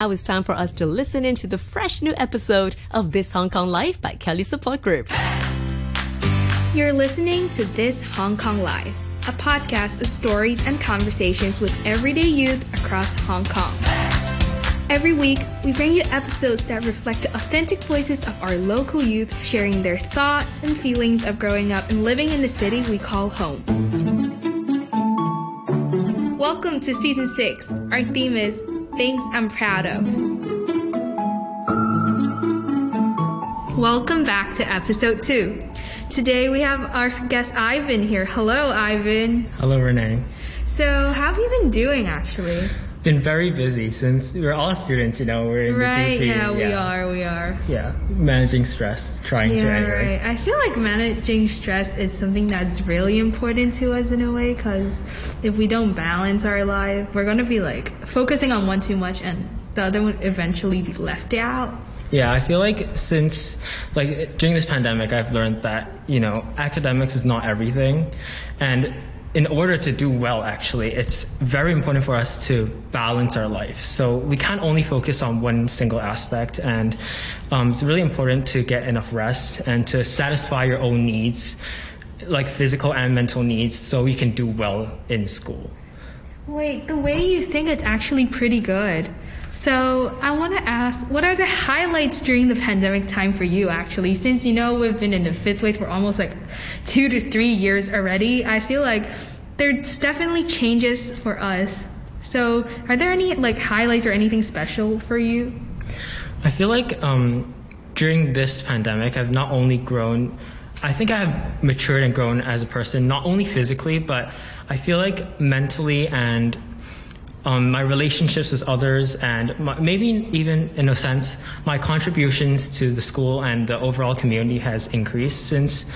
Now it's time for us to listen into the fresh new episode of This Hong Kong Life by KELY Support Group. You're listening to This Hong Kong Life, a podcast of stories and conversations with everyday youth across Hong Kong. Every week, we bring you episodes that reflect the authentic voices of our local youth, sharing their thoughts and feelings of growing up and living in the city we call home. Welcome to season six. Our theme is Things I'm Proud of. Welcome back to episode two. Today we have our guest Ivan here. Hello, Ivan. Hello, Renee. So, how have you been doing actually? Been very busy since we're all students, you know, we're in Right, the G3, yeah, we are, we are. Yeah, managing stress, trying to Yeah, anyway. right. I feel like managing stress is something that's really important to us in a way because if we don't balance our life, we're going to be like focusing on one too much and the other one eventually be left out. Yeah, I feel like since like during this pandemic, I've learned that you know academics is not everything, and in order to do well, actually, it's very important for us to balance our life. So we can't only focus on one single aspect, and um, it's really important to get enough rest and to satisfy your own needs, like physical and mental needs, so you can do well in school. Wait, the way you think it's actually pretty good. So I want to ask, what are the highlights during the pandemic time for you actually? Since you know we've been in the fifth wave for almost like two to three years already, I feel like there's definitely changes for us. So are there any like highlights or anything special for you? I feel like um, during this pandemic, I've not only grown, I think I have matured and grown as a person, not only physically, but I feel like mentally and um, my relationships with others, and my, maybe even in a sense, my contributions to the school and the overall community has increased since.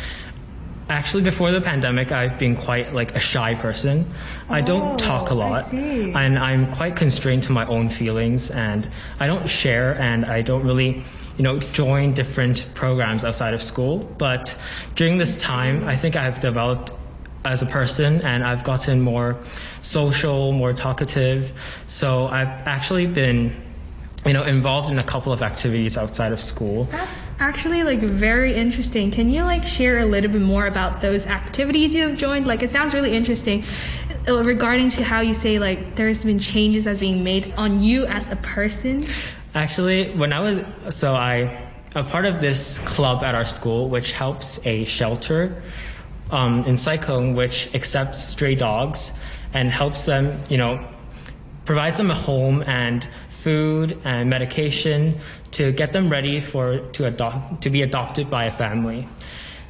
Actually, before the pandemic, I've been quite like a shy person. I don't talk a Oh, lot, and I'm quite constrained to my own feelings, and I don't share, and I don't really, you know, join different programs outside of school. But during this time, I think I've developed as a person, and I've gotten more social, more talkative. So I've actually been, you know, involved in a couple of activities outside of school. That's actually like very interesting. Can you like share a little bit more about those activities you have joined? Like it sounds really interesting uh, regarding to how you say like there's been changes that's being made on you as a person. Actually, when I was so I a part of this club at our school, which helps a shelter um, in Sai Kung, which accepts stray dogs and helps them, you know, provides them a home and food and medication to get them ready for to adopt to be adopted by a family.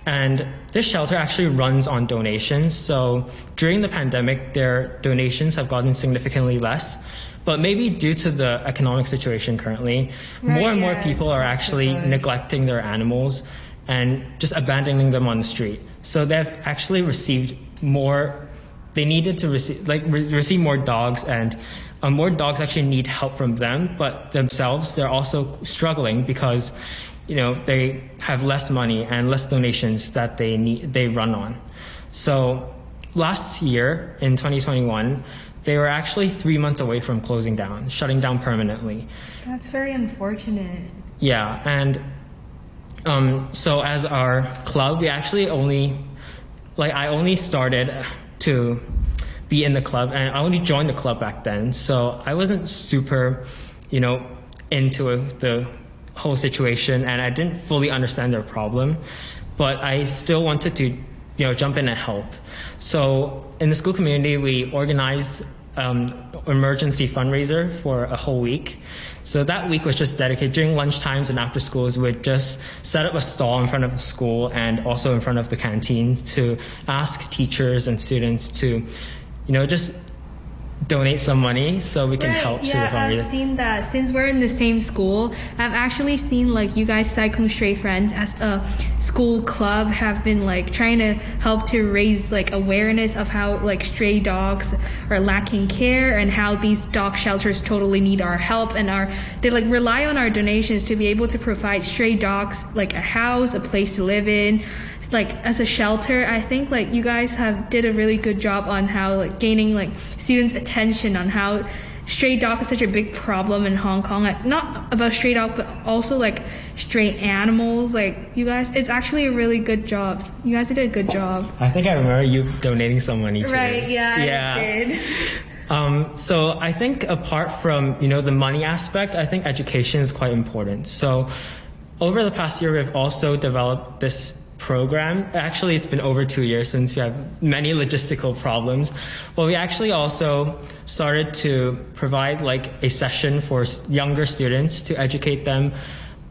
And this shelter actually runs on donations. So during the pandemic, their donations have gotten significantly less. But maybe due to the economic situation currently, more and more people are actually neglecting their animals and just abandoning them on the street. So they've actually received more. They needed to receive like re- receive more dogs, and uh, more dogs actually need help from them. But themselves, they're also struggling because you know they have less money and less donations that they need they run on. So last year in 2021, they were actually three months away from closing down, shutting down permanently. That's very unfortunate. Yeah, and um, so as our club, we actually only, like, I only started to be in the club, and I only joined the club back then, so I wasn't super, you know, into the whole situation, and I didn't fully understand their problem, but I still wanted to, you know, jump in and help. So in the school community, we organized um, emergency fundraiser for a whole week. So that week was just dedicated during lunch times and after schools. We'd just set up a stall in front of the school and also in front of the canteen to ask teachers and students to, you know, just donate some money so we can Right, help yeah, the I've seen that. Since we're in the same school, I've actually seen like you guys, Sai Kung Stray Friends, as a school club, have been like trying to help to raise like awareness of how like stray dogs are lacking care and how these dog shelters totally need our help and our they like rely on our donations to be able to provide stray dogs like a house, a place to live in like as a shelter i think like you guys have did a really good job on how like gaining like students attention on how stray dog is such a big problem in Hong Kong. Like, not about stray dog, but also like stray animals. Like you guys, it's actually a really good job. You guys did a good job. I think I remember you donating some money too. Right? Yeah, Yeah. I did. Um, so I think apart from you know the money aspect, I think education is quite important. So over the past year, we've also developed this program. Actually, it's been over two years since we have many logistical problems. But we actually also started to provide like a session for younger students to educate them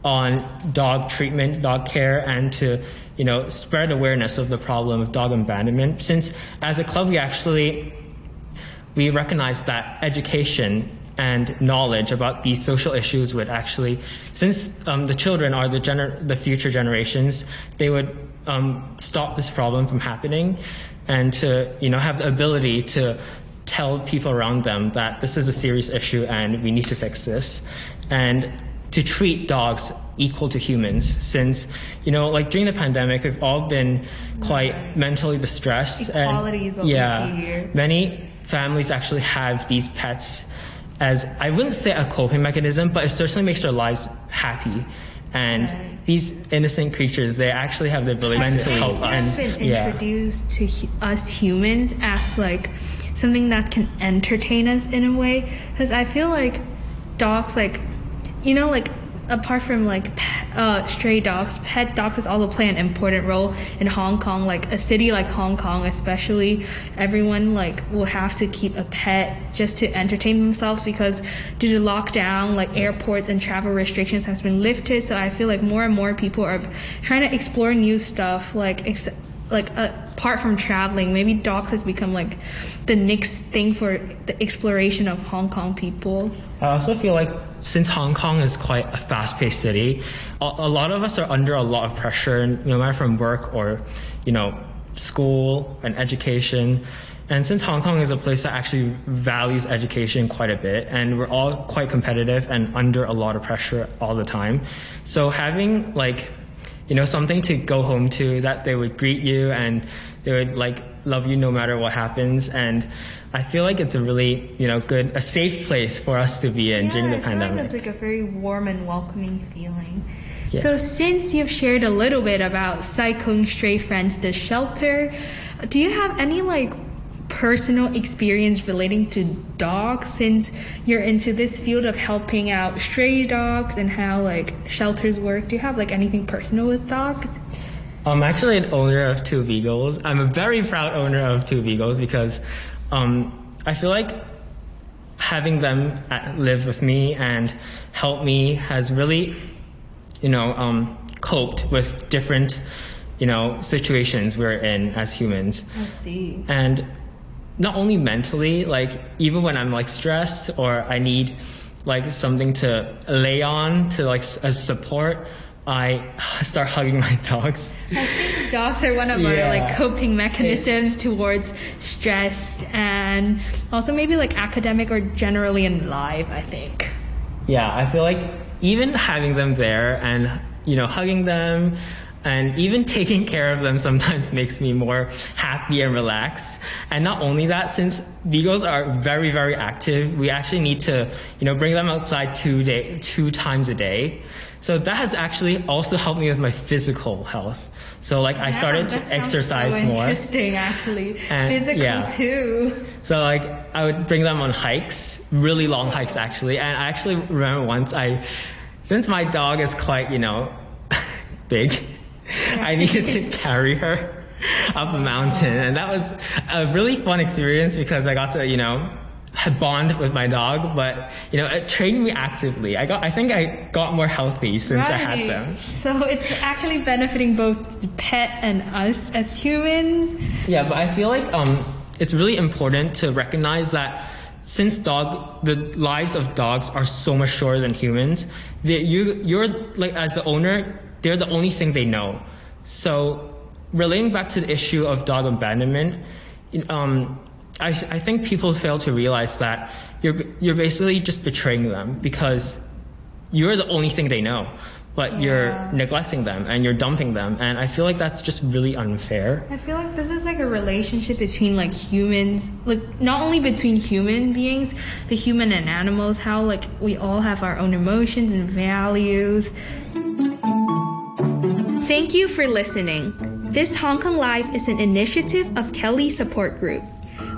on dog treatment, dog care, and to you know spread awareness of the problem of dog abandonment. Since as a club, we actually we recognize that education and knowledge about these social issues would actually, since um, the children are the, gener- the future generations, they would um, stop this problem from happening and to you know have the ability to tell people around them that this is a serious issue and we need to fix this and to treat dogs equal to humans since you know like during the pandemic we've all been quite mentally distressed Equality and is what we yeah many families actually have these pets as I wouldn't say a coping mechanism, but it certainly makes their lives happy. And these innocent creatures, they actually have the ability to Actually, help it's us. been Yeah. introduced to hu- us humans as like something that can entertain us in a way because i feel like dogs like you know like apart from like uh, stray dogs pet dogs also play an important role in hong kong like a city like hong kong especially. Everyone like will have to keep a pet just to entertain themselves because due to lockdown like airports and travel restrictions has been lifted. So i feel like more and more people are trying to explore new stuff like ex- like uh, apart from traveling maybe dogs has become like the next thing for the exploration of hong kong people I also feel like since Hong Kong is quite a fast-paced city, a, a lot of us are under a lot of pressure, no matter from work or, you know, school and education. And since Hong Kong is a place that actually values education quite a bit, and we're all quite competitive and under a lot of pressure all the time, so having like, you know, something to go home to that they would greet you and they would like love you no matter what happens, and I feel like it's a really, you know, good, a safe place for us to be in during the I feel like pandemic. that's like a very warm and welcoming feeling. Yeah. So since you've shared a little bit about Sai Kung Stray Friends, the shelter, do you have any like personal experience relating to dogs since you're into this field of helping out stray dogs and how like shelters work? Do you have like anything personal with dogs? I'm actually an owner of two beagles. I'm a very proud owner of two beagles because um, I feel like having them live with me and help me has really, you know, um, coped with different, you know, situations we're in as humans. I see. And not only mentally, like even when I'm like stressed or I need like something to lay on to like as support, I start hugging my dogs. I think dogs are one of our like coping mechanisms towards stress and also maybe like academic or generally in life, I think. Yeah, I feel like even having them there and you know hugging them and even taking care of them sometimes makes me more happy and relaxed. And not only that, since beagles are very very active, we actually need to you know bring them outside two day two times a day. So that has actually also helped me with my physical health. So like I started Yeah, to exercise so more. Interesting, actually. And- Physical yeah. too. So like I would bring them on hikes, really long hikes actually. And I actually remember once I, since my dog is quite you know big, I needed to carry her up a mountain, and that was a really fun experience because I got to you know bond with my dog. But you know it trained me actively. I got I think I got more healthy since I had them. So it's actually benefiting both the pet and us as humans. Yeah, but I feel like um, it's really important to recognize that since dog, the lives of dogs are so much shorter than humans, that you, you're like as the owner, they're the only thing they know. So relating back to the issue of dog abandonment, um, I, I think people fail to realize that you're you're basically just betraying them because you're the only thing they know. but you're neglecting them and you're dumping them. And I feel like that's just really unfair. I feel like this is like a relationship between like humans, like not only between human beings, the human and animals, how like we all have our own emotions and values. Thank you for listening. This Hong Kong Life is an initiative of KELY Support Group.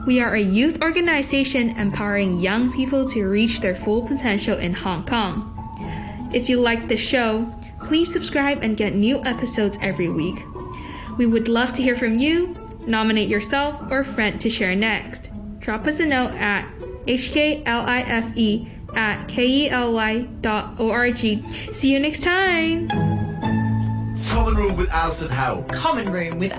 We are a youth organization empowering young people to reach their full potential in Hong Kong. If you like the show, please subscribe and get new episodes every week. We would love to hear from you. Nominate yourself or friend to share next. Drop us a note at hklife at kely.org. See you next time! Common Room with Alison Howe. Common Room with